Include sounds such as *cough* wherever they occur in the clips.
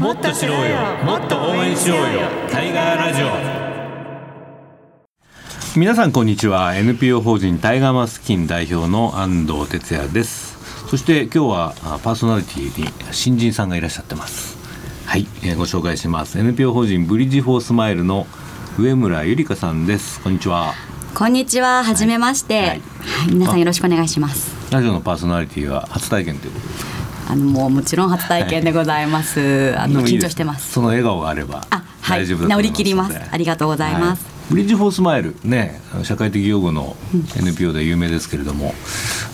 もっと知ろうよ。もっと応援しようよ。タイガーラジオ。皆さんこんにちは。NPO 法人タイガーマスキン代表の安藤哲也です。そして今日はパーソナリティに新人さんがいらっしゃってます。はい、えー、ご紹介します。NPO 法人ブリッジフォースマイルの上村ゆりかさんです。こんにちは。こんにちは。はじめまして、はい、はい、皆さんよろしくお願いします。ラジオのパーソナリティは初体験ということで。すあのもうもちろん初体験でございます。はい、あの緊張してます。その笑顔があれば大丈夫だと思います、はい、治りきります。ありがとうございます。はいブリッジフォースマイルね社会的用語の NPO で有名ですけれども、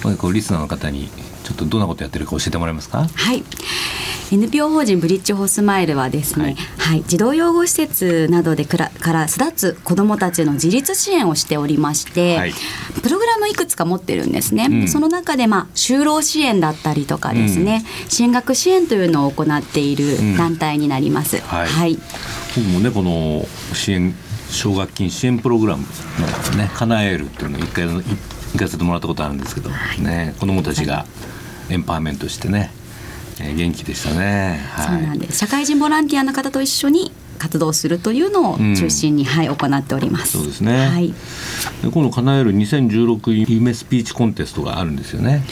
うん、こうリスナーの方にちょっとどんなことやってるか教えてもらえますか？はい。NPO 法人ブリッジホスマイルはですね、はい、はい、児童養護施設などでからから巣立つ子どもたちの自立支援をしておりまして、はい、プログラムいくつか持ってるんですね、うん、その中で、まあ、就労支援だったりとかですね、うん、進学支援というのを行っている団体になります。うん、はい、はい、僕もねこの支援奨学金支援プログラムのね「叶える」っていうのを一回行かせてもらったことあるんですけど、ね、子どもたちがエンパワーメントしてね、えー、元気でしたね、はい、そうなんです社会人ボランティアの方と一緒に活動するというのを中心に、うん、はい行っております。そうですね。はい。で今度叶える2016夢スピーチコンテストがあるんですよね。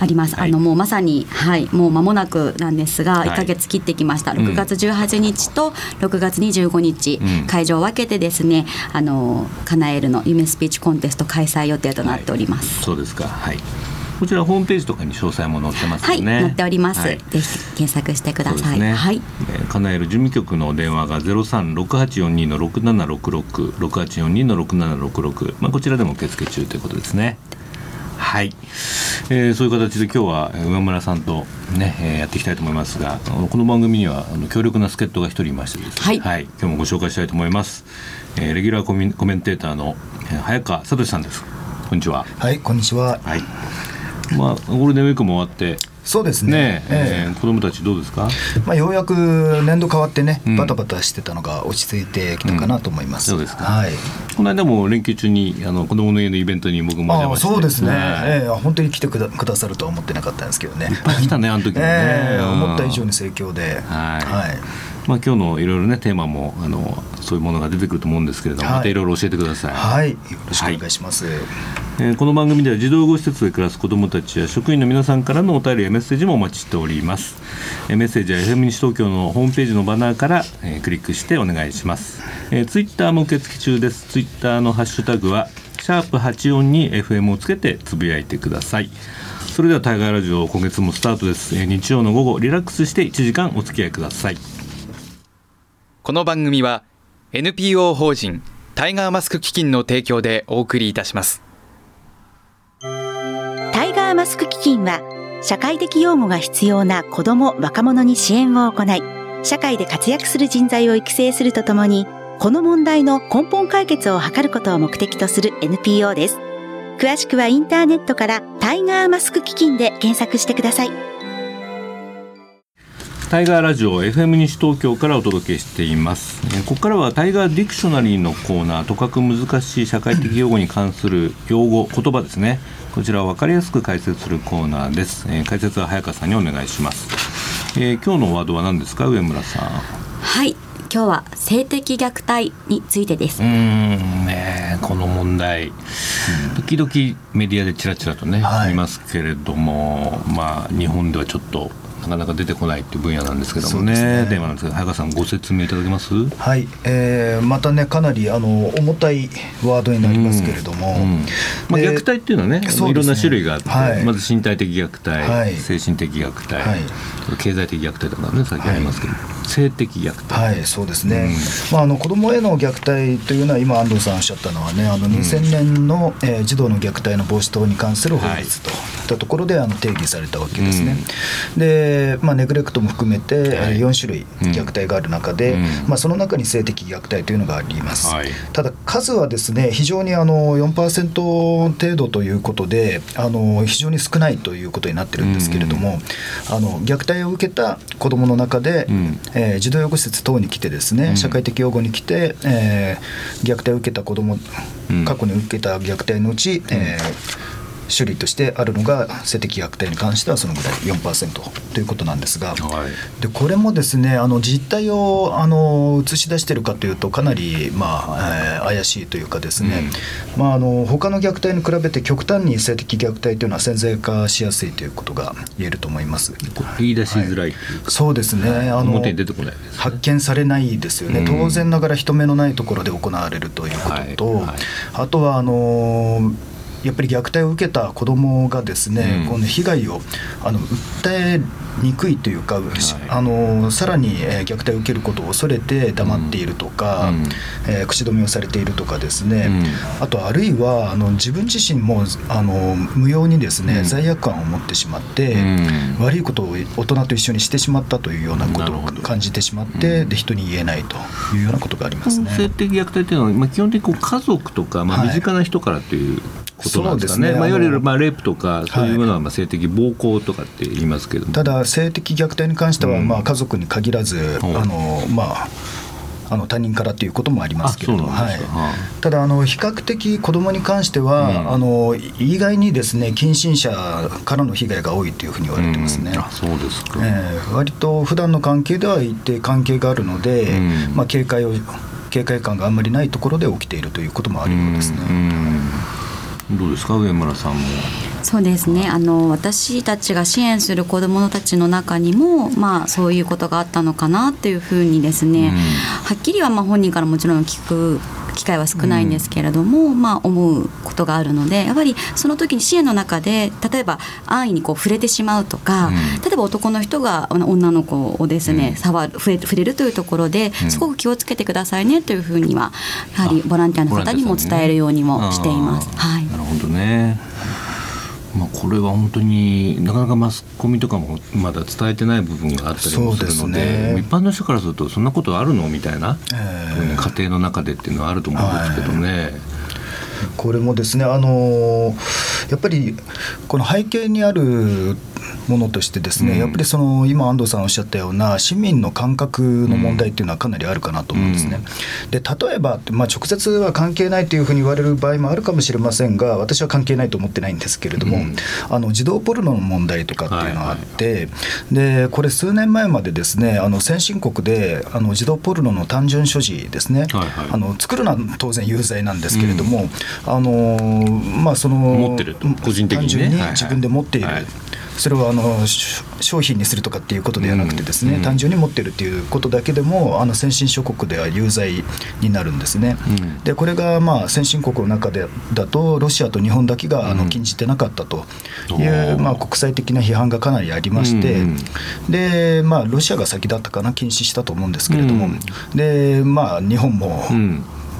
あります。はい、あのもうまさにはいもう間もなくなんですが、1か月切ってきました。はい、6月18日と6月25日、うん、会場を分けてですね、あの叶えるの夢スピーチコンテスト開催予定となっております。はい、そうですか。はい。こちらホームページとかに詳細も載ってますよね。はい、載っております。はい、ぜひ検索してください。ね、はい。えー、叶える事務局の電話がゼロ三六八四二の六七六六六八四二の六七六六。まあこちらでも受付中ということですね。はい、えー、そういう形で今日は上村さんとね、えー、やっていきたいと思いますがこの番組にはあの強力な助っ人が一人いましてですね、はい、はい、今日もご紹介したいと思います、えー、レギュラーコメンテーターの、えー、早川聡さんですこんにちははいこんにちははいまあ、ゴールデンウィークも終わって。そうですね。ね、えー、子どもたちどうですか、まあ、ようやく年度変わってね、バタバタしてたのが落ち着いてきたかなと思います、うん、そうですか、はい、この間も連休中にあの子どもの家のイベントに僕も邪魔して。そうですね、えー、本当に来てくだくださるとは思ってなかったんですけどね。いっぱい来たねあの時もね、*laughs* えー、思った以上に盛況で。はい、はいまあ、今日のいろいろねテーマもあのそういうものが出てくると思うんですけれども、はい、またいろいろ教えてください。はい、よろしくお願いします。はい、えー、この番組では児童養護施設で暮らす子どもたちや職員の皆さんからのお便りやメッセージもお待ちしております。えー、メッセージは FM 西東京のホームページのバナーから、えー、クリックしてお願いします。えー、ツイッターも受付中です。ツイッターのハッシュタグはシャープ八音に FM をつけてつぶやいてください。それではタイガーラジオ今月もスタートです。えー、日曜の午後リラックスして1時間お付き合いください。この番組は NPO 法人タイガーマスク基金の提供でお送りいたしますタイガーマスク基金は社会的養護が必要な子ども若者に支援を行い社会で活躍する人材を育成するとともにこの問題の根本解決を図ることを目的とする NPO です詳しくはインターネットからタイガーマスク基金で検索してください。タイガーラジオ FM 西東京からお届けしています。ここからはタイガーディクショナリーのコーナーとかく難しい社会的養護に関する用語言葉ですね。こちらを分かりやすく解説するコーナーです、えー、解説は早川さんにお願いします、えー、今日のワードは何ですか上村さん。はい。今日は性的虐待についてです。うん。ねこの問題、時々メディアでちらちらとね、はい、見ますけれどもまあ日本ではちょっとなかなか出てこないっていう分野なんですけども。ね、ね。テーマなんですけど、早川さん、ご説明いただけます？はい、えー、またね、かなりあの重たいワードになりますけれども、うんうん、まあ、虐待っていうのはね、ね。いろんな種類があって、はい、まず身体的虐待、はい、精神的虐待、はい、経済的虐待とかね、さっきありますけど。性的虐待。はいそうですね、うん、まあ、あの子どもへの虐待というのは今安藤さんおっしゃったのはねあの2000年の、えー、児童の虐待の防止等に関する法律といったところであの定義されたわけですね、うん、で、まあ、ネグレクトも含めて4種類虐待がある中で、うん、まあ、その中に性的虐待というのがあります、はい、ただ数はですね非常にあの4%程度ということであの非常に少ないということになってるんですけれども、あの虐待を受けた子どもの中で、えー、児童養護施設等に来てですね、うん、社会的養護に来て、えー、虐待を受けた子ども過去に受けた虐待のうち、うん、えー種類としてあるのが性的虐待に関してはそのぐらい4%ということなんですが、はい、でこれもですねあの実態をあの映し出しているかというとかなり、まあえー、怪しいというかですね、うん、まあ、あの他の虐待に比べて極端に性的虐待というのは潜在化しやすいということが言えると思います。言い出しづらい、はい、そうですね。あの表に出てこない、ね、発見されないですよね、うん、当然ながら人目のないところで行われるということと、あとはあのやっぱり虐待を受けた子どもがですね、うん、この被害をあの訴えにくいというか、はい、あのさらに、え虐待を受けることを恐れて黙っているとか、うん、えー、口止めをされているとかですね、うん、あとあるいはあの自分自身もあの無用にですね、罪悪感を持ってしまって、悪いことを大人と一緒にしてしまったというようなことを感じてしまって、で人に言えないというようなことがありますね。性的虐待というのは、まあ、基本的にこう家族とか、まあ、身近な人からという、はいことなんですかね、ね。まあ、いわゆるまあレイプとか、そういうものはまあ性的暴行とかって言いますけどただ、性的虐待に関しては、まあ家族に限らず、うん、あのまあ、あの他人からということもありますけれども、はい、ただあの、比較的子どもに関しては、うん、あの意外にですね近親者からの被害が多いというふうに言われてますね。うん、そうですか、えー、割と普段の関係では一定関係があるので、うん、まあ、警戒を警戒感があんまりないところで起きているということもあるようですね。どうですか上村さんも？そうですね。あの私たちが支援する子どもたちの中にも、まあ、そういうことがあったのかなっていうふうにですね、うん、はっきりはまあ本人からもちろん聞く機会は少ないんですけれども、うん、まあ、思うことがあるのでやっぱりその時に支援の中で例えば安易にこう触れてしまうとか、うん、例えば男の人が女の子をですね、うん、触る触れるというところですごく気をつけてくださいねというふうにはやはりボランティアの方にも伝えるようにもしています。ね、はい、なるほどねまあ、これは本当になかなかマスコミとかもまだ伝えてない部分があったりもするので、ね、一般の人からするとそんなことあるのみたいな、えー、家庭の中でっていうのはあると思うんですけどね。はい。これもですねあのやっぱりこの背景にあるものとしてですね、うん、やっぱりその今安藤さんおっしゃったような市民の感覚の問題っていうのはかなりあるかなと思うんですね。うん、で例えば、まあ、直接は関係ないというふうに言われる場合もあるかもしれませんが私は関係ないと思ってないんですけれども、うん、あの児童ポルノの問題とかっていうのがあって、はい。はい、でこれ数年前までですねあの先進国であの児童ポルノの単純所持ですね、はいはい、あの作るのは当然有罪なんですけれども、あのまあその持ってる個人的に、ね、単純に自分で持っている。はいはいそれはあの商品にするとかっていうことではなくてですね、うん、単純に持ってるっていうことだけでもあの先進諸国では有罪になるんですね。うん、でこれがまあ先進国の中でだとロシアと日本だけがあの禁じてなかったという、まあ、国際的な批判がかなりありまして、でまあ、ロシアが先だったかな禁止したと思うんですけれども、でまあ、日本も、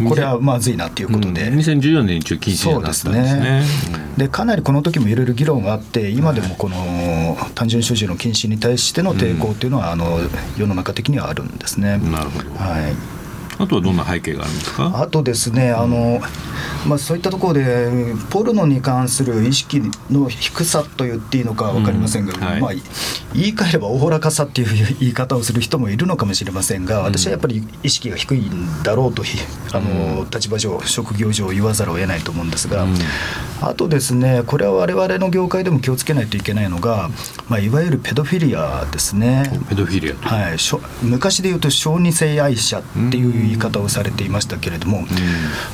これはまずいなということで、うん、2014年一応禁止になったんですね。で、ね、かなりこの時もいろいろ議論があって今でもこの単純所持の禁止に対しての抵抗というのは、あの世の中的にはあるんですね。なるほど、はい。あとはどんな背景があるんですか？あとですねあの、まあ、そういったところでポルノに関する意識の低さと言っていいのか分かりませんが、うん。はい、まあ、言い換えればおおらかさっていう言い方をする人もいるのかもしれませんが私はやっぱり意識が低いんだろうとあの立場上職業上言わざるを得ないと思うんですが、うん、あとですねこれは我々の業界でも気をつけないといけないのが、まあ、いわゆるペドフィリアですね。ペドフィリアはい、昔で言うと小児性愛者っていう言い方をされていましたけれども、うん、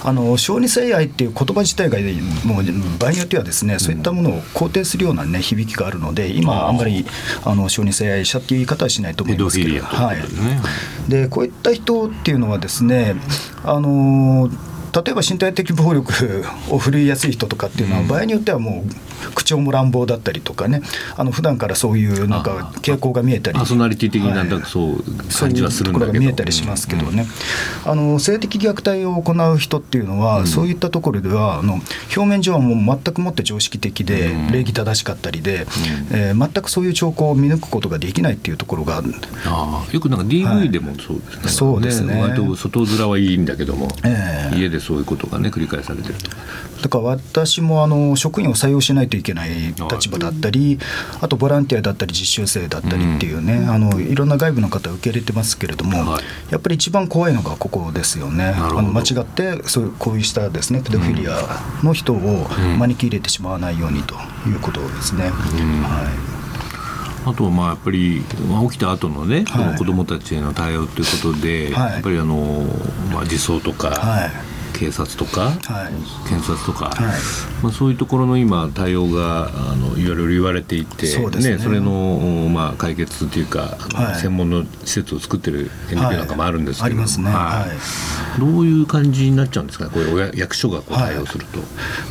あの小児性愛っていう言葉自体がもう場合によってはですねそういったものを肯定するような、ね、響きがあるので今あんまりあの小児性愛者っていう言い方はしないと思いますけど、はい、でこういった人っていうのはですねあの例えば身体的暴力を振るいやすい人とかっていうのは、場合によってはもう口調も乱暴だったりとかね。あの普段からそういうなんか傾向が見えたり。パーソナリティ的になんとなくそう感じはするんだけど、はい、見えたりしますけどね、あの性的虐待を行う人っていうのは、そういったところではあの表面上はもう全くもって常識的で、礼儀正しかったりで、えー、全くそういう兆候を見抜くことができないっていうところがあよくなんか DV でもそうですね、はい、そうですね。割と外面はいいんだけども、えー、家でそういうことがね繰り返されてるとだから私もあの職員を採用しないといけない立場だったり、あとボランティアだったり実習生だったりっていうね、あのいろんな外部の方を受け入れてますけれども、やっぱり一番怖いのがここですよね。あの間違ってそういうこういうしたですねペドフィリアの人を招き入れてしまわないようにということですね。はい。あとまあやっぱり起きた後のね、はい、子どもたちへの対応ということで、はい、やっぱりあの、まあ、児相とか、はい警察とか、はい、検察とか、はい、まあ、そういうところの今対応があのいろいろ言われていてそね、ね、それの、まあ、解決というか、はい、専門の施設を作ってる NPO なんかもあるんですけど、ね、どういう感じになっちゃうんですかこれ役所がこう対応すると。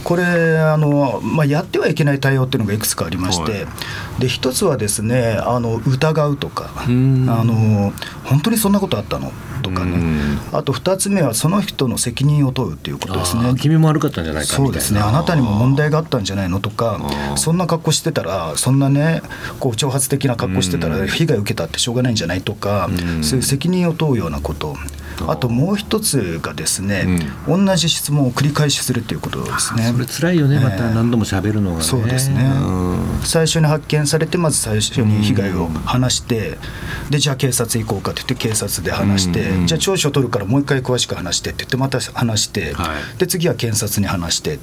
これあの、まあ、やってはいけない対応っていうのがいくつかありまして、で一つはですねあの疑うとかあの本当にそんなことあったの？とかね。あと2つ目はその人の責任を問うっていうことですね。君も悪かったんじゃないかそうですね。あなたにも問題があったんじゃないのとかそんな格好してたらそんなねこう挑発的な格好してたら被害を受けたってしょうがないんじゃないとかそういう責任を問うようなことあともう一つがですね、うん、同じ質問を繰り返しするっていうことですね。それ辛いよね、また何度も喋るのが、ね、そうですね、最初に発見されてまず最初に被害を話して、でじゃあ警察行こうかって言って警察で話して、じゃあ調書取るからもう一回詳しく話してって言ってまた話して、はい、で次は検察に話して、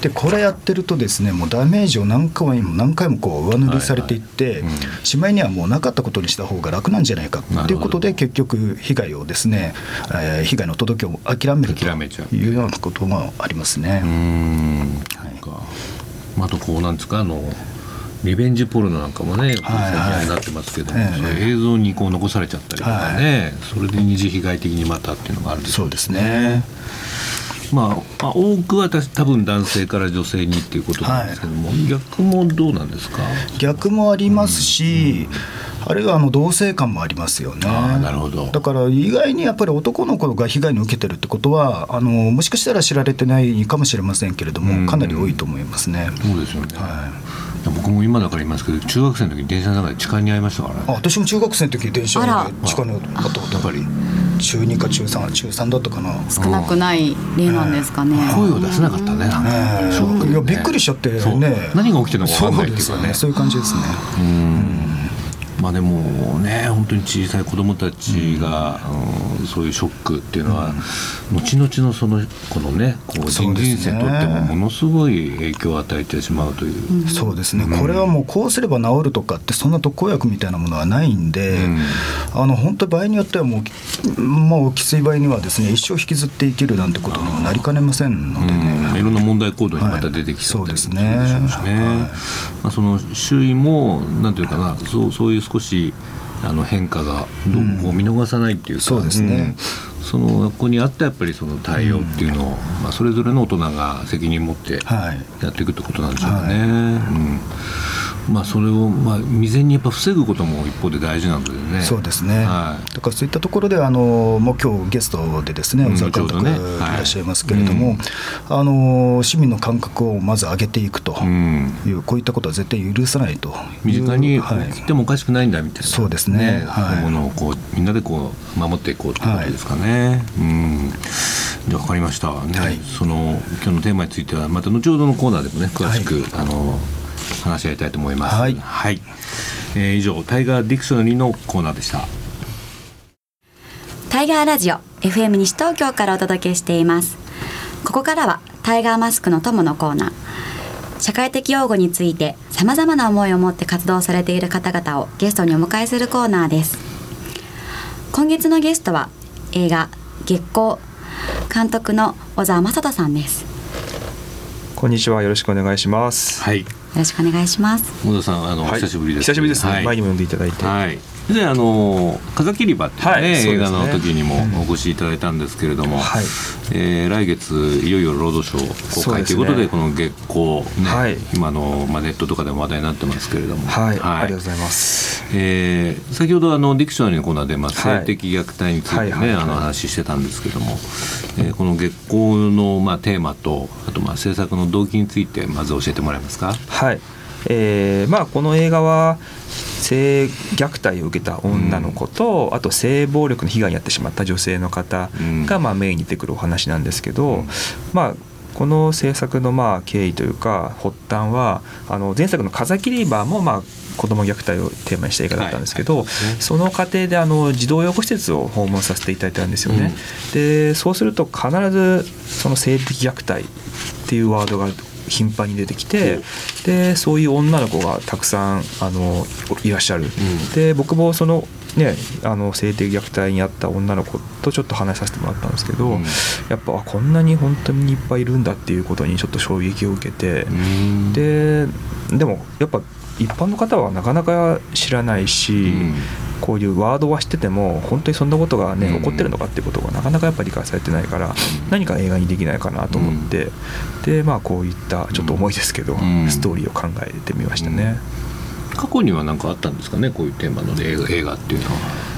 でこれやってるとですねもうダメージを何回も何回もこう上塗りされていって、しまいにはもうなかったことにした方が楽なんじゃないかっていうことで結局被害をですねえー、被害の届けを諦めるというようなこともありますね。はい、あとこうなんですかあのリベンジポルノなんかもね、最近になってますけど、はいはい、映像にこう残されちゃったりとかね、はい、それで二次被害的にまたっていうのがあるんですそうですね。まあ、多くは多分男性から女性にっていうことなんですけども、はい、逆もどうなんですか？逆もありますし、うんあるいはあの同性感もありますよね。なるほど。だから意外にやっぱり男の子が被害に受けてるってことはあのもしかしたら知られてないかもしれませんけれども、かなり多いと思いますね。そうですよね、はい。僕も今だから言いますけど中学生の時電車の中で痴漢に遭いましたからね。あ私も中学生の時電車で痴漢にあった。ことやっぱり。中2か中3中3だったかな。少なくない例なんですかね、声を出せなかったね。ね。いやびっくりしちゃってね。何が起きてるのか分かんないっていうかね。そういう感じですね。うんまあでもね本当に小さい子どもたちが、うん、そういうショックっていうのは、うん、後々のそのこのねこう人生にとってもものすごい影響を与えてしまうという、そうですね、これはもうこうすれば治るとかってそんな特効薬みたいなものはないんで、あの本当場合によってはもうもうきつい場合にはですね一生引きずっていけるなんてことにはなりかねませんのでね、いろんな問題行動にまた出てきそうですね、まあ、その周囲もなんていうかなそうそういう少しあの変化がどうも見逃さないっていうか、そうですね、その学校にあったやっぱりその対応っていうのを、まあ、それぞれの大人が責任を持ってやっていくってことなんでしょうかね。はい。うんまあ、それをまあ未然にやっぱ防ぐことも一方で大事なのでね。そうですね。はい、だからそういったところであのもう今日ゲストでですね小沢監督いらっしゃいますけれども、ねはい。あの市民の感覚をまず上げていくと。いう、うん、こういったことは絶対許さないと身近に起きてもおかしくないんだみたいな、そうですね。はい、ものをこうみんなでこう守っていこうということですかね。うん。じゃ分かりました、ね、はい、その今日のテーマについてはまた後ほどのコーナーでもね詳しく、あの話し合いたいと思います。はい、はい、えー、以上タイガーディクショナリーのコーナーでした。タイガーラジオ FM 西東京からお届けしています。ここからはタイガーマスクの友のコーナー。社会的養護についてさまざまな思いを持って活動されている方々をゲストにお迎えするコーナーです今月のゲストは映画月光監督の小沢雅人さんですこんにちはよろしくお願いしますはいよろしくお願いします。小田さんあの、はい、久しぶりです。久しぶりですね、はい、前にも呼んでいただいて。はいであの風切り場っていうね、はい、映画の時にもお越しいただいたんですけれども、はい、えー、来月いよいよロードショー公開ということで、ね、この月光ね、はい、今の、まあ、ネットとかでも話題になってますけれども、はい、ありがとうございます、えー、先ほどあのディクショナリーのコーナーで、まあ、性的虐待についてね、あの話してたんですけども、えー、この月光の、まあ、テーマとあとまあ制作の動機についてまず教えてもらえますか？はいえーまあ、この映画は性虐待を受けた女の子と、うん、あと性暴力の被害に遭ってしまった女性の方がまあメインに出てくるお話なんですけど、うん、まあこの制作のまあ経緯というか発端はあの前作の「風切り場」もまあ子ども虐待をテーマにした映画だったんですけど、はいはい、その過程であの児童養護施設を訪問させていただいたんですよね。うん、でそうすると必ずその性的虐待っていうワードが頻繁に出てきて、でそういう女の子がたくさんあのいらっしゃる。うん、で僕もそのね、あの性的虐待にあった女の子とちょっと話させてもらったんですけど、うん、やっぱこんなに本当にいっぱいいるんだっていうことにちょっと衝撃を受けて、ででもやっぱ一般の方はなかなか知らないし、うん、こういうワードは知ってても本当にそんなことがね、起こってるのかっていうことがなかなかやっぱり理解されてないから、何か映画にできないかなと思って、でまあこういったちょっと重いですけど、ストーリーを考えてみましたね。過去には何かあったんですかねこういうテーマの映画映画っていうのは。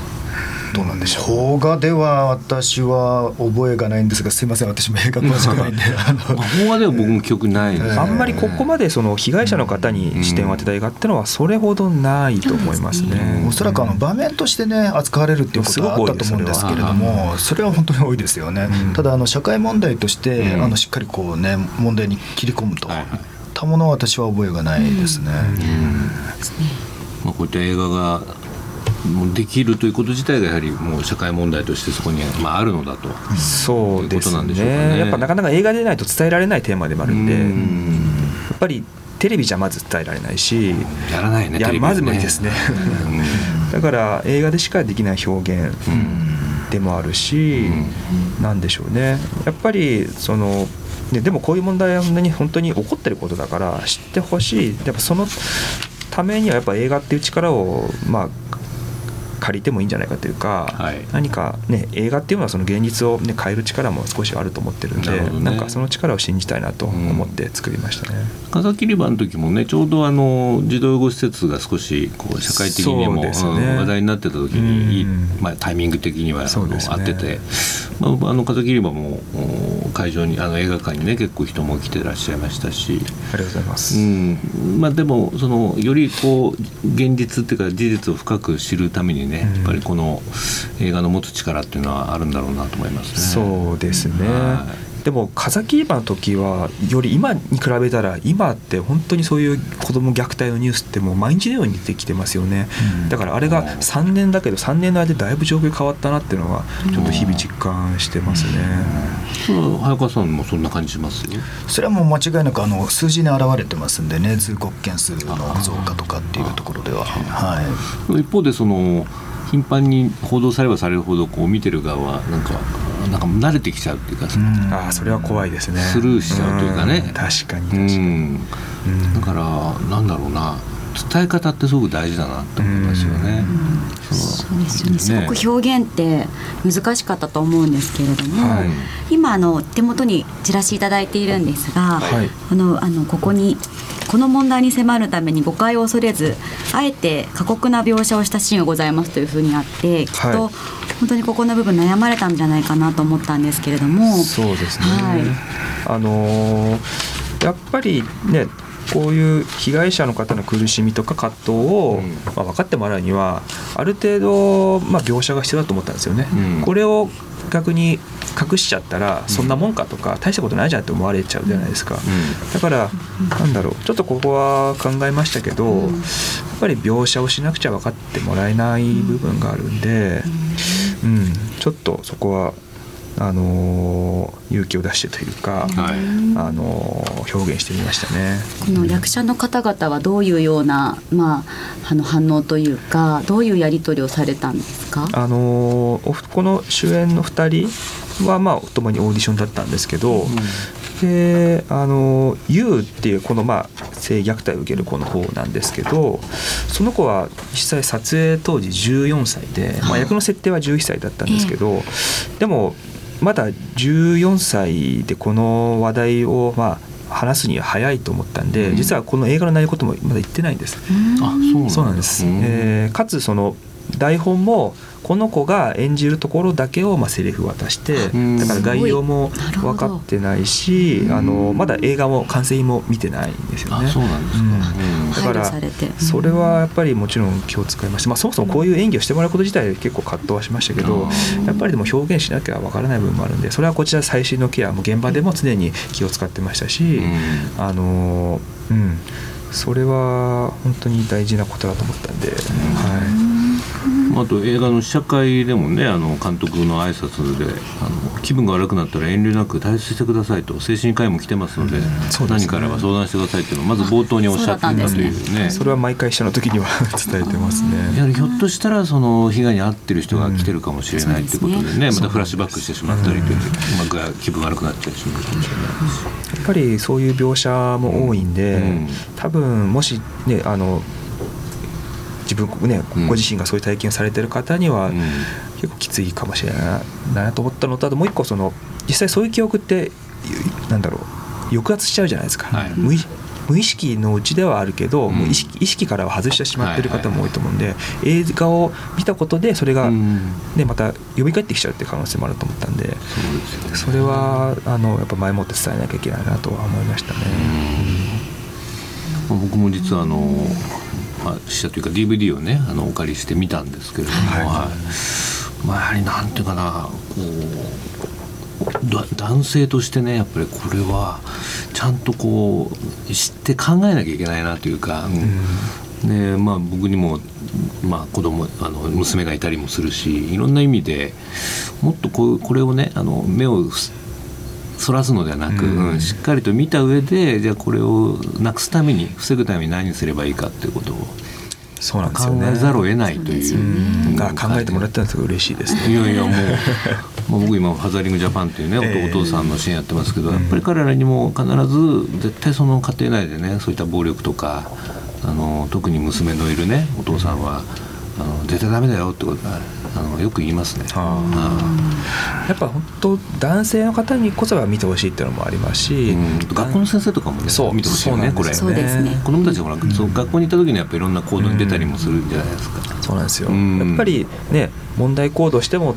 どうなんでしょう？邦画では私は覚えがないんですがすみません私も映画詳しくないんで邦画では僕も記憶ない。です、え。ー、あんまりここまでその被害者の方に視点を当てた映画ってのはそれほどないと思いますね、うん、おそらくあの場面としてね扱われるっていうことはあったと思うんですけれどもそれは本当に多いですよね、うん、ただあの社会問題として、あのしっかりこうね問題に切り込むと、はい、たものは私は覚えがないですね、まあ、こういった映画ができるということ自体がやはりもう社会問題としてそこにまああるのだと。そうですね。ね。やっぱなかなか映画でないと伝えられないテーマでもあるんでやっぱりテレビじゃまず伝えられないしやらないねやまず無理ですね。だから映画でしかできない表現でもあるしなんでしょうね。やっぱりそのね、でもこういう問題は本当に本当に起こってることだから知ってほしい。やっぱそのためにはやっぱ映画っていう力をまあ借りてもいいんじゃないかというか、はい、何か、ね、映画っていうのはその現実を、ね、変える力も少しあると思ってるんでな、ね,、んかその力を信じたいなと思って作りましたね。うん、風切り場の時もねちょうどあの児童養護施設が少しこう社会的にも、ね。うん、話題になってた時にいい、まあ、タイミング的には、ね、合ってて、まあ、あの風切り場も会場にあの映画館にね結構人も来てらっしゃいましたし。ありがとうございます、うん。まあ、でもそのよりこう現実っていうか事実を深く知るためにねやっぱりこの映画の持つ力っていうのはあるんだろうなと思いますね。そうですね、はいでも風切り場の時はより今に比べたら今って本当にそういう子ども虐待のニュースってもう毎日のように出てきてますよね、うん、だからあれが3年だけど3年の間でだいぶ状況変わったなっていうのはちょっと日々実感してますね、うん、早川さんもそんな感じします？それはもう間違いなくあの数字に表れてますんでね通告件数の増加とかっていうところでは、はい、一方でその頻繁に報道されればされるほどこう見てる側はなんかなんか慣れてきちゃうっていうか、ああそれは怖いですね。スルーしちゃうというかね、確かに確かに、だからなんだろうな。伝え方ってすごく大事だなと思いますよね。そうですよね。すごく表現って難しかったと思うんですけれども、はい、今あの手元にチラシいただいているんですが、はい、このあのここにこの問題に迫るために誤解を恐れずあえて過酷な描写をしたシーンがございますというふうにあってきっと、本当にここの部分悩まれたんじゃないかなと思ったんですけれども。そうですね、はい、あのー、やっぱりねこういう被害者の方の苦しみとか葛藤を、まあ、分かってもらうにはある程度、まあ、描写が必要だと思ったんですよね。うん、これを逆に隠しちゃったらそんなもんかとか大したことないじゃんって思われちゃうじゃないですか、だからなんだろうちょっとここは考えましたけどやっぱり描写をしなくちゃ分かってもらえない部分があるんで、うん、ちょっとそこはあの勇気を出してというか、はい、あの表現してみましたね。この役者の方々はどういうような、まあ、あの反応というかどういうやり取りをされたんですか？あのこの主演の2人は、まあ、共にオーディションだったんですけど、うん、であの YOU っていうこの、まあ、性虐待を受ける子の方なんですけどその子は実際撮影当時14歳で、まあ、役の設定は11歳だったんですけど、でもまだ14歳でこの話題をまあ話すには早いと思ったんで、実はこの映画の内容こともまだ言ってないんです。あそうなんです、えー、かつその台本もこの子が演じるところだけをまあセリフ渡してだから概要も分かってないしあのまだ映画も完成も見てないんですよね。そうなんですか、うんだからそれはやっぱりもちろん気を使いました、まあ、そもそもこういう演技をしてもらうこと自体結構葛藤はしましたけどやっぱりでも表現しなきゃわからない部分もあるんでそれはこちら最新のケアも現場でも常に気を使ってましたし、あのうん。それは本当に大事なことだと思ったんで、はい。あと映画の試写会でもねあの監督の挨拶であの気分が悪くなったら遠慮なく退出してくださいと精神科医も来てますので、うん。ね、何からは相談してくださいっていうのをまず冒頭におっしゃってたというね。それは毎回下の時には *laughs* 伝えてますね。やはりひょっとしたらその被害に遭ってる人が来てるかもしれないということでね、またフラッシュバックしてしまったりという、うまく気分悪くなっちゃうし。まうかもしれないやっぱりそういう描写も多いんで、うん、多分もしねあの自分ね、ご自身がそういう体験をされてる方には、結構きついかもしれないなと思ったのとあともう一個その実際そういう記憶ってなんだろう抑圧しちゃうじゃないですか、はい、無無意識のうちではあるけど、うん、もう意識意識からは外してしまってる方も多いと思うんで、映画を見たことでそれが、ね、また蘇ってきちゃうっていう可能性もあると思ったんでそれはあのやっぱ前もって伝えなきゃいけないなとは思いましたね。僕も実はあのまあ、したというか DVD をねあのお借りして見たんですけれども、はい、まあ、やはりなんていうかなこう男性としてねやっぱりこれはちゃんとこう知って考えなきゃいけないなというか、うん、でまあ、僕にも、まあ、子供あの娘がいたりもするしいろんな意味でもっとこうこれをねあの目をそらすのではなく、うん、しっかりと見た上でじゃあこれをなくすために防ぐために何すればいいかっていうことをそうなんですよね、考えざるを得ないという、ね、考えてもらったんですが嬉しいですね。*laughs* いやいやもう *laughs* もう僕今ハザリングジャパンというね、お父さんの支援やってますけど、やっぱり彼らにも必ず絶対その家庭内でねそういった暴力とかあの特に娘のいるねお父さんは、あの絶対ダメだよってことがあのよく言いますね。やっぱ本当男性の方にこそは見てほしいっていうのもありますし、うん、学校の先生とかもねそう見てほしいよねこれ。そうですね。子供たちがそう学校に行った時にやっぱりいろんな行動に出たりもするんじゃないですか。そうなんですよ、やっぱりね問題行動しても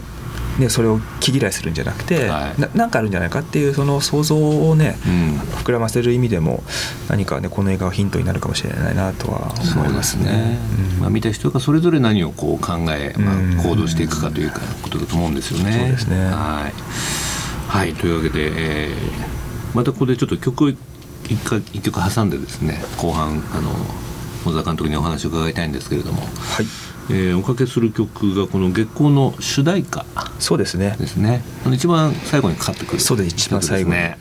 ね、それを気嫌いするんじゃなくて、はい、ななんかあるんじゃないかっていうその想像をね、うん、膨らませる意味でも何かねこの映画はヒントになるかもしれないなとは思いますね。すね。うん、まあ、見た人がそれぞれ何をこう考え、まあ、行動していくかというかことだと思うんですよね。そうですね。はい、はい、というわけで、えー、またここでちょっと曲を一回一曲挟んでですね後半あの小沢監督にお話を伺いたいんですけれども。はいえー、おかけする曲がこの月光の主題歌そうですね。ですね。一番最後にかかってくるそうです一番最後ね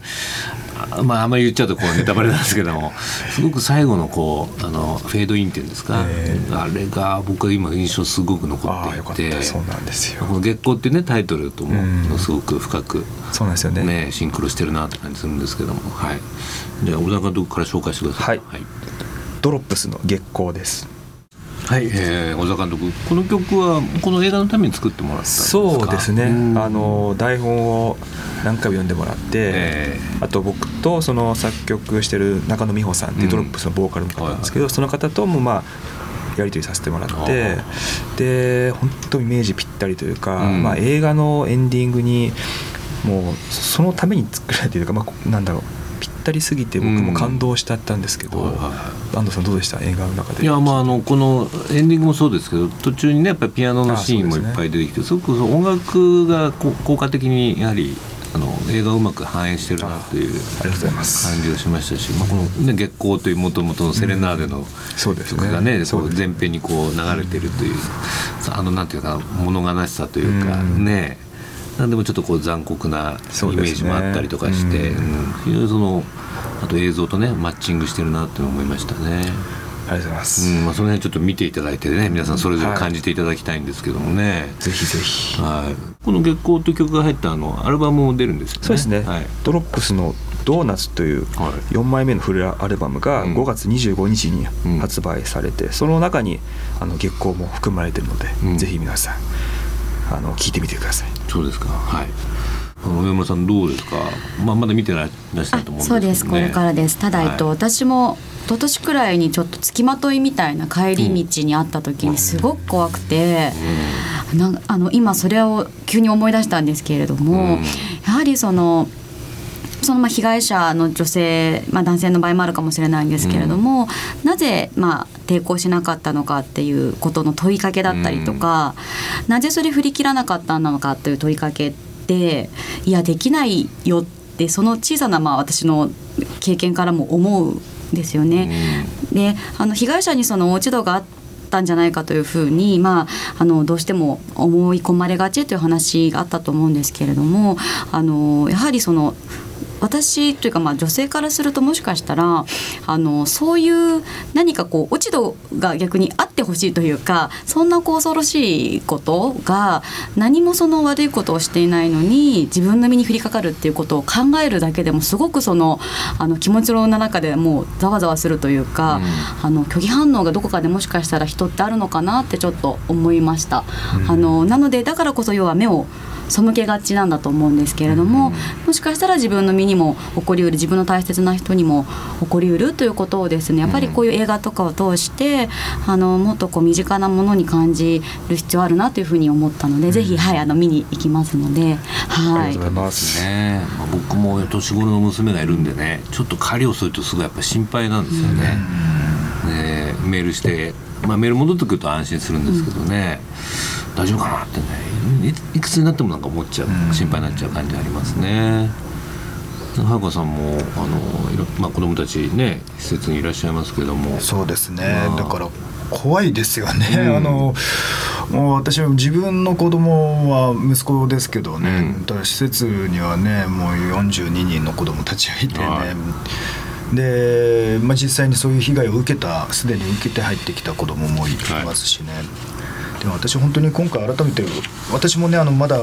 まああんまり言っちゃうとこうネタバレなんですけども。*laughs* すごく最後のこうあのフェードインっていうんですか、えー、あれが僕は今印象すごく残っていて。そうなんですよ。この月光っていうねタイトルともすごく深く、そうなんですよね。ねシンクロしてるなって感じするんですけども。はい。じゃあ小沢監督から紹介してください、はい、はい、ドロップスの月光ですはい、えー、小沢監督この曲はこの映画のために作ってもらったそうですね。あの台本を何回も読んでもらって、えー、あと僕とその作曲してる中野ミホさんっていうドロップスのボーカルの方なんですけど、うん、その方ともまあやり取りさせてもらってで本当イメージぴったりというか、うん、まあ、映画のエンディングにもうそのために作られているか、まあ、なんだろうったりすぎて僕も感動しちゃったんですけど、うん、安藤さんどうでした？映画の中で。いやまああのこのエンディングもそうですけど途中にねやっぱりピアノのシーンもいっぱい出てきてす,、ごく音楽が効果的にやはりあの映画をうまく反映してるなという感じがしましたし、まあ、この、ね、月光というもともとのセレナーデの曲がね,、こう前編にこう流れてるというあのなんていうか物悲しさというかね、なんでもちょっとこう残酷なイメージもあったりとかして、ねうん、そのあと映像とねマッチングしてるなって思いましたね。ありがとうございます。うん、まあその辺ちょっと見ていただいてね、皆さんそれぞれ感じていただきたいんですけどもね。はい、ぜひぜひ。はい。この月光という曲が入ったあのアルバムも出るんですよね。そうですね。はい、ドロップスのドーナツという4枚目のフルアルバムが5月25日に発売されて、その中にあの月光も含まれているので、うん、ぜひ皆さんあの聞いてみてください。そうですか。はい。上村さんどうですか？まあまだ見てないらっしゃると思うんですけど、ね、そうです。これからです。ただ、えっと、私も一昨年くらいにちょっと付きまといみたいな帰り道にあった時にすごく怖くて、うん、なあの今それを急に思い出したんですけれども、うん、やはりその。そのまあ被害者の女性、まあ、男性の場合もあるかもしれないんですけれども、うん、なぜまあ抵抗しなかったのかっていうことの問いかけだったりとか、うん、なぜそれ振り切らなかったのかっていう問いかけっていやできないよってその小さなまあ私の経験からも思うんですよね。うん、であの被害者にその落ち度があったんじゃないかというふうに、まあ、あのどうしても思い込まれがちという話があったと思うんですけれどもあのやはりその私というかまあ女性からするともしかしたらあのそういう何かこう落ち度が逆にあってほしいというかそんなこう恐ろしいことが何もその悪いことをしていないのに自分の身に降りかかるっていうことを考えるだけでもすごくそのあの気持ちの中でもうざわざわするというか、うん、あの拒否反応がどこかでもしかしたら人ってあるのかなってちょっと思いました。うん、あのなのでだからこそ要は目を背けがちなんだと思うんですけれども、もしかしたら自分の身にも起こりうる自分の大切な人にも起こりうるということをですねやっぱりこういう映画とかを通してあのもっとこう身近なものに感じる必要あるなというふうに思ったので、ぜひ、はい、あの見に行きますので、はい、ありがとうございますね、まあ、僕も年頃の娘がいるんでねちょっと帰り遅いとすごいやっぱ心配なんですよね。ねメールして、まあ、メール戻ってくると安心するんですけどね、うん、大丈夫かなってねいくつになってもなんか思っちゃう、心配になっちゃう感じありますね。さんもあの、まあ、子供たちね施設にいらっしゃいますけども。そうですね、まあ、だから怖いですよね、うん、あのもう私は自分の子供は息子ですけどね、うん、だ施設にはねもう42人の子供たちがいてね、はい、で、まあ、実際にそういう被害を受けたすでに受けて入ってきた子供もいますしね、はいで私本当に今回改めて私もねあのまだ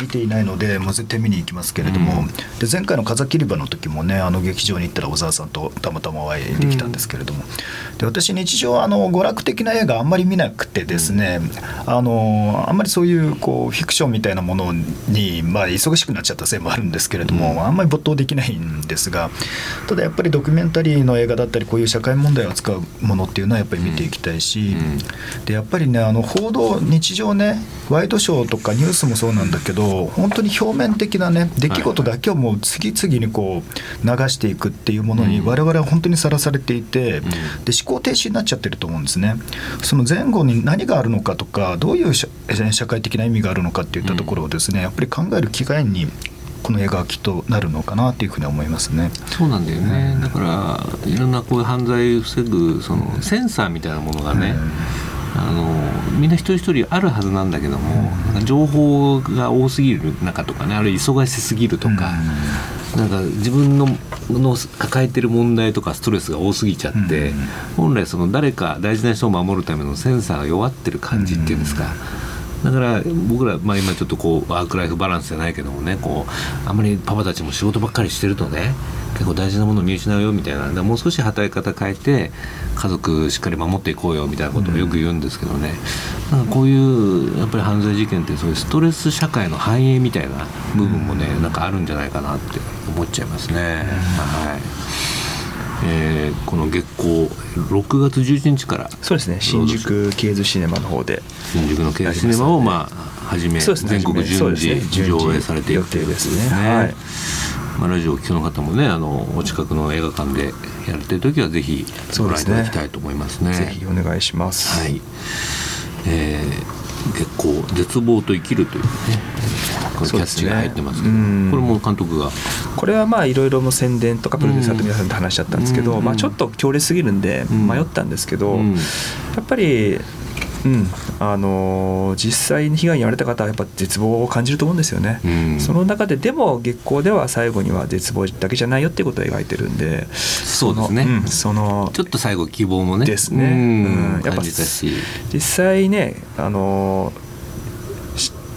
見ていないのでもう絶対見に行きますけれども、うん、で前回の風切り場の時もねあの劇場に行ったら小沢さんとたまたまお会いできたんですけれども、うん、で私日常あの娯楽的な映画あんまり見なくてですね、うん、あのあんまりそういうこうフィクションみたいなものに、まあ、忙しくなっちゃったせいもあるんですけれども、あんまり没頭できないんですがただやっぱりドキュメンタリーの映画だったりこういう社会問題を扱うものっていうのはやっぱり見ていきたいし、でやっぱりねあの報道日常ねワイドショーとかニュースもそうなんだけど本当に表面的なね出来事だけをもう次々にこう流していくっていうものに我々は本当にさらされていて、で思考停止になっちゃってると思うんですね。その前後に何があるのかとかどういう社会的な意味があるのかっていったところをですねやっぱり考える機会にこの映画はきっとなるのかなというふうに思いますね。そうなんだよね、うん、だからいろんなこういう犯罪を防ぐそのセンサーみたいなものがね、うんあのみんな一人一人あるはずなんだけども、うん、情報が多すぎる中とかねあるいは忙しすぎるとか、うん、なんか自分のの抱えてる問題とかストレスが多すぎちゃって、うん、本来その誰か大事な人を守るためのセンサーが弱ってる感じっていうんですか。だから僕ら、まあ、今ちょっとこうワーク・ライフ・バランスじゃないけどもねこうあんまりパパたちも仕事ばっかりしてるとね結構大事なものを見失うよみたいな。もう少し働き方変えて家族しっかり守っていこうよみたいなことをよく言うんですけどね、うん、なんかこういうやっぱり犯罪事件ってそういうストレス社会の反映みたいな部分もね、なんかあるんじゃないかなって思っちゃいますね。はいえー、この月光6月11日からそうですね新宿ケーズシネマの方で新宿のケーズシネマをまあ初め、全国順次上映されていくということですね。はいまあ、ラジオを聴きの方もねあのお近くの映画館でやってる時はぜひご覧いただきたいと思いますね。すねぜひお願いします。はい。えー、月光絶望と生きるというね。これキャッチが入ってますけど、ね、これも監督が？これはまあいろいろも宣伝とかプロデューサーと皆さんと話しちゃったんですけど、まあ、ちょっと強烈すぎるんで迷ったんですけど、やっぱりうん。あのー、実際に被害に遭われた方はやっぱ絶望を感じると思うんですよね、うん、その中ででも月光では最後には絶望だけじゃないよっていうことを描いてるんでそうですね、うん、そのちょっと最後希望もね。ですね、うん、やっぱ実際ねあのー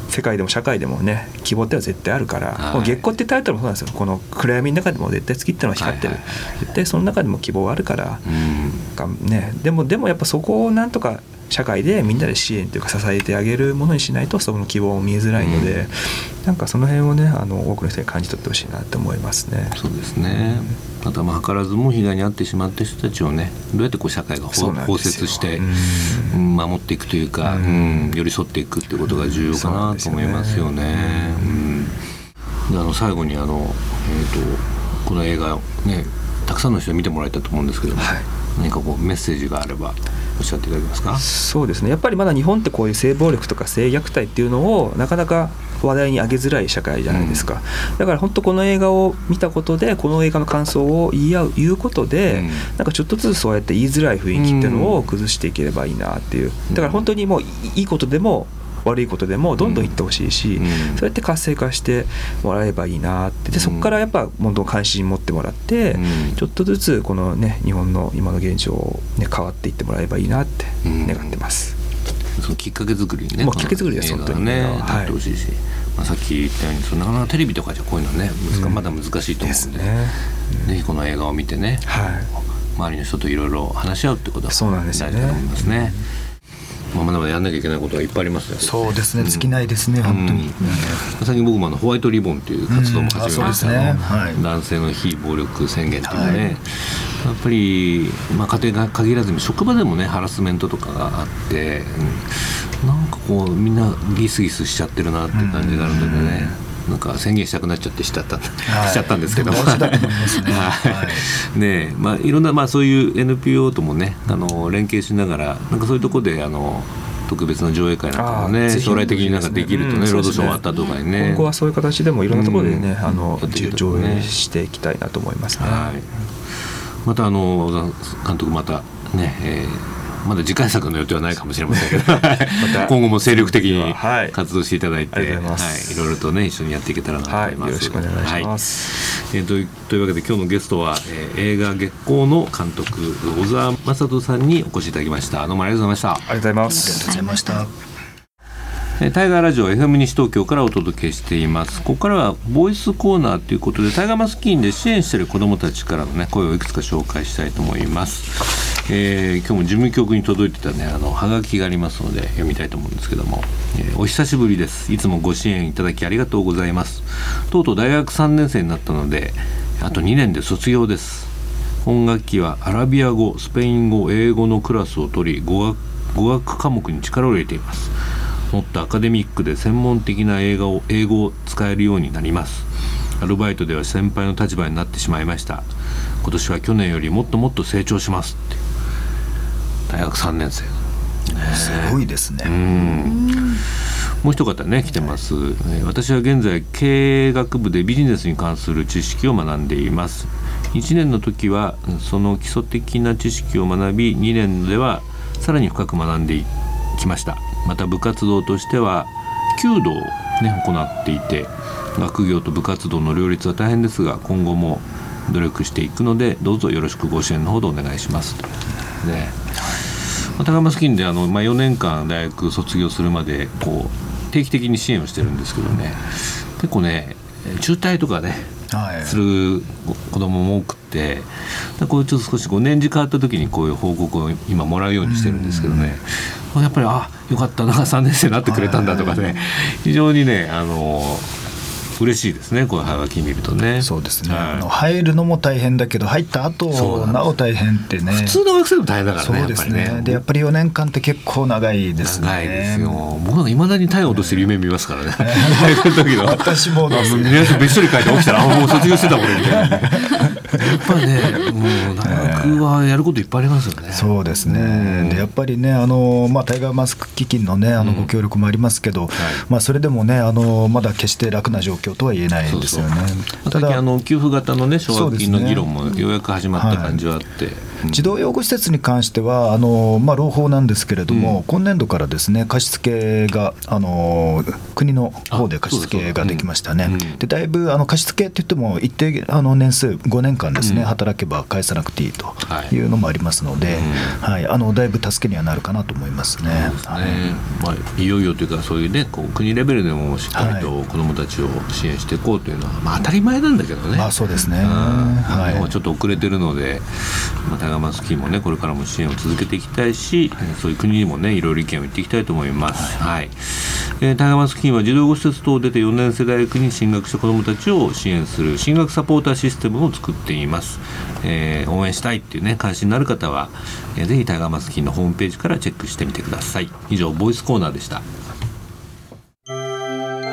世界でも社会でもね希望っては絶対あるから、はい、もう月光ってタイトルもそうなんですよ。この暗闇の中でも絶対月ってのは光ってる、はいはい、絶対その中でも希望はあるから、うん、ね、でもでもやっぱそこをなんとか社会でみんなで支援というか支えてあげるものにしないとその希望も見えづらいので、うん、なんかその辺をねあの多くの人に感じ取ってほしいなと思いますね。そうですね、またまあ図らずも被害に遭ってしまった人たちをねどうやってこう社会が包摂して守っていくというか、うん、寄り添っていくっていうことが重要かなと思いますよね。うん、あの最後にあの、えーとこの映画ねたくさんの人に見てもらえたと思うんですけども、はい、何かこうメッセージがあればおっしゃっていただけますか？そうですね。やっぱりまだ日本ってこういう性暴力とか性虐待っていうのをなかなか話題に上げづらい社会じゃないですか、うん、だから本当この映画を見たことでこの映画の感想を言い合う言うことで、うん、なんかちょっとずつそうやって言いづらい雰囲気っていうのを崩していければいいなっていう。だから本当にもういいことでも悪いことでもどんどん言ってほしいし、うん、そうやって活性化してもらえばいいなって。でそこからやっぱどんどん関心持ってもらって、うん、ちょっとずつこのね日本の今の現状を、ね、変わっていってもらえばいいなって願ってます。そのきっかけ作りにね、きっかけ作りです本当にね、はい、ってほしいし、まあ、さっき言ったようにそのなかなかテレビとかじゃこういうのね難、まだ難しいと思うんで、ね、ぜひこの映画を見てね、はい、周りの人といろいろ話し合うってことは大事だと思いますね。まあ、まだまだやんなきゃいけないことがいっぱいありますよ、そうですね、尽きないですね、本当に。最近僕もあのホワイトリボンという活動も始めました、ね。はい、男性の非暴力宣言というね、やっぱり、まあ、家庭が限らずに職場でもねハラスメントとかがあって、うん、なんかこうみんなギスギスしちゃってるなっていう感じがあるのでね。なんか宣言したくなっちゃってしちゃった、はい、しちゃったんですけど、ね、はい、ねまあいろんなまあそういう NPO ともねあの連携しながらなんかそういうところであの特別な上映会なんかもね将来的になんかできるとね、うん、ロードショー終わったとかにね。今後はそういう形でもいろんなところでね、うん、あの上映していきたいなと思いますね。はい、またあの小田監督またね、えーまだ次回作の予定はないかもしれませんけど *laughs* 今後も精力的に活動していただいて、はい、はい、いろいろとね一緒にやっていけたらなと思います。はい、よろしくお願いします。はい、えー、とというわけで今日のゲストは、えー、映画月光の監督小沢雅人さんにお越しいただきました。どうもありがとうございました。ありがとうございます。ありがとうございました。タイガーラジオ FM 西東京からお届けしていますここからはボイスコーナーということでタイガーマスキーンで支援している子どもたちからの、ね、声をいくつか紹介したいと思いますえー、今日も事務局に届いてたねあのハガキがありますので読みたいと思うんですけども、えー、お久しぶりです。いつもご支援いただきありがとうございます。とうとう大学3年生になったのであと2年で卒業です。本学期はアラビア語スペイン語英語のクラスを取り語学語学科目に力を入れています。もっとアカデミックで専門的な映画を英語を使えるようになります。アルバイトでは先輩の立場になってしまいました。今年は去年よりもっともっと成長します。大学3年生。すごいですね。もう一方ね来てます、はい、私は現在経営学部でビジネスに関する知識を学んでいます。1年の時はその基礎的な知識を学び2年ではさらに深く学んできました。また部活動としては弓道を、ね、行っていて学業と部活動の両立は大変ですが今後も努力していくのでどうぞよろしくご支援のほどお願いします。ね高山スキンであの、まあ、4年間大学卒業するまでこう定期的に支援をしてるんですけどね。結構ね中退とかね、はい、する子供も多くてこうちょっと少しこう年次変わった時にこういう報告を今もらうようにしてるんですけどね、やっぱりあよかったな *laughs* 3年生になってくれたんだとかね、非常にねあの嬉しいですねこうはがき見るとね。そうですね、はい、入るのも大変だけど入った後なお大変ってね。普通の学生でも大変だからねそうですね。ねでやっぱり4年間って結構長いですね。長いですよ。僕なんかいまだに単位落としてる夢見ますからね。大学の時の私もです、ね、皆さんべっしょり書いて起きたらあもう卒業してた俺みたいな、やっぱりねもう大学はやることいっぱいありますよね、そうですね、でやっぱりねあの、まあ、タイガーマスク基金のねあのご協力もありますけど、うんはい、まあ、それでもねあのまだ決して楽な状況とは言えないですよね。ただあの給付型のね奨学金の議論もようやく始まった感じはあって。児童養護施設に関してはあの、まあ、朗報なんですけれども、うん、今年度からですね貸付があの国の方で貸付ができましたね、でだいぶあの貸付って言っても一定あの年数5年間ですね、うん、働けば返さなくていいとい。うのもありますので、はい、あのだいぶ助けにはなるかなと思いますね。はい。まあ、いよいよというかそういうねこう国レベルでもしっかりと子どもたちを支援していこうというのは、まあ、当たり前なんだけどね。まあ、そうですね、はい、ちょっと遅れてるので、またタガマスキーもねこれからも支援を続けていきたいし、はい、そういう国にもねいろいろ意見を言っていきたいと思います。はい、はい、えー、タガマスキーは児童施設等を出て4年生大学に進学した子どもたちを支援する進学サポーターシステムを作っています。えー、応援したいっていうね関心のある方は、えー、ぜひタイガーマスキーのホームページからチェックしてみてください。以上ボイスコーナーでした。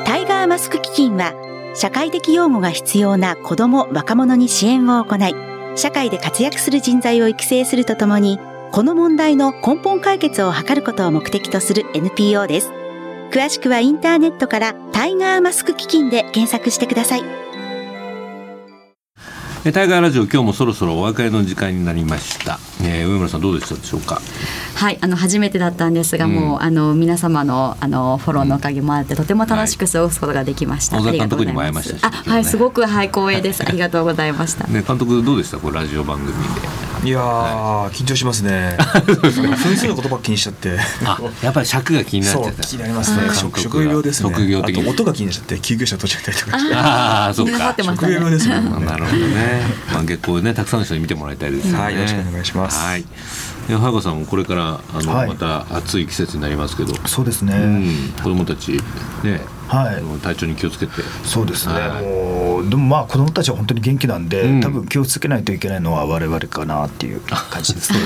タイガーマスク基金は社会的養護が必要な子ども若者に支援を行い社会で活躍する人材を育成するとともにこの問題の根本解決を図ることを目的とする NPO です。詳しくはインターネットからタイガーマスク基金で検索してください。タイガーラジオ今日もそろそろお別れの時間になりました、えー、上村さんどうでしたでしょうか？はいあの初めてだったんですが、うん、もうあの皆様のあのフォローのおかげもあって、とても楽しく過ごすことができました、はい、監督にも会いましたあ、はいすごくはい光栄です。*laughs* ありがとうございました。ね監督どうでした？これラジオ番組で。いや、はい、緊張しますね。分数の言葉気にしちゃって。あ、やっぱり尺が気になっちゃった。気になりますね。職職業ですね。職業的音が気になっちゃって救急車取っちゃったりとか。ああ、そうか。職業ですね。*laughs* なるほどね。まあ結構ねたくさんの人に見てもらいたいですね。はい、よろしくお願いします。はい。早川さんもこれからあの、はい、また暑い季節になりますけど。そうですね、うん、子供たちね、はい、体調に気をつけて。そうですね、はい、もうでもまあ子供たちは本当に元気なんで、うん、多分気をつけないといけないのは我々かなっていう *laughs* 感じですね。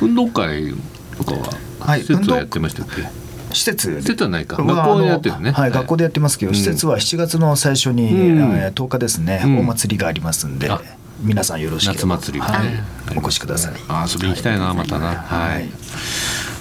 運動会とかは、はい、施設はやってましたっけ？施設施設はないか。学校でやってるね、はい、学校でやってますけど、施設は7月の最初に、うん、10日ですね、お祭りがありますんで、皆さんよろしく夏祭りがね、はい、お越しください。あ遊びに行きたいな、またな。はい。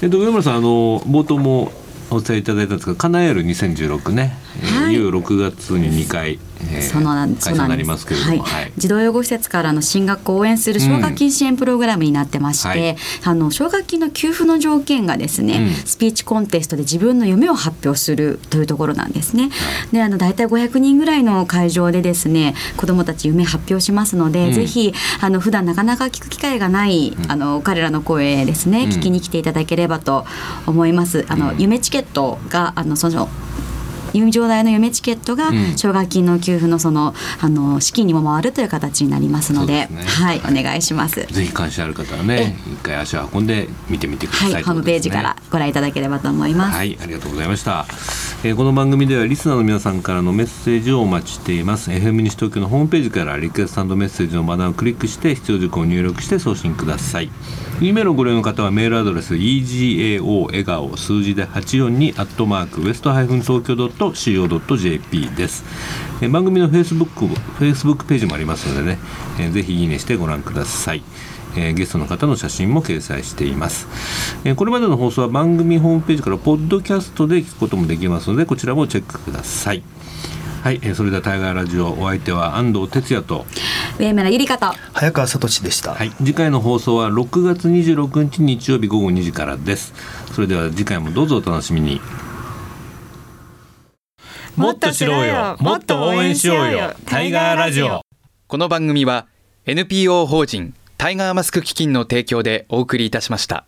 えっと上村さんあの冒頭もお伝えいただいたんですけど、カナエル2016ね、はい、いよいよ6月に2回えー、そのなん会社になりますはい。はい、児童養護施設からの進学を応援する奨学金支援プログラムになってまして、うん、あの奨学金の給付の条件がですね、うん、スピーチコンテストで自分の夢を発表するというところなんですね。はい、であの大体500人ぐらいの会場でですね子どもたち夢発表しますので、うん、ぜひあの普段なかなか聞く機会がない、あの彼らの声ですね、聞きに来ていただければと思います。あの夢チケットがあのその友情代の夢チケットが奨学金の給付のそのあの資金にも回るという形になりますので、ね、はいお願いします。ぜひ関心ある方はね一回足を運んで見てみてください、はい、ホームページからご覧いただければと思います。はいありがとうございました。えー、この番組ではリスナーの皆さんからのメッセージをお待ちしています。FM 西東京のホームページからリクエストメッセージのバナーをクリックして必要事項を入力して送信ください。E メールをご利用の方はメールアドレス egao 笑顔数字で842アットマークウエストハイフン東京 .co.jp ですえ番組のフェイスブックフェイスブックページもありますのでね、えー、ぜひいいねしてご覧ください。えー、ゲストの方の写真も掲載しています、えー、これまでの放送は番組ホームページからポッドキャストで聞くこともできますのでこちらもチェックください。はい、えー、それではタイガーラジオお相手は安藤哲也と上村ゆりかと早川聡でした、はい、次回の放送は6月26日日曜日午後2時からです。それでは次回もどうぞお楽しみにもっと知ろうよ。もっと応援しようよ。タイガーラジオ。この番組は NPO 法人タイガーマスク基金の提供でお送りいたしました。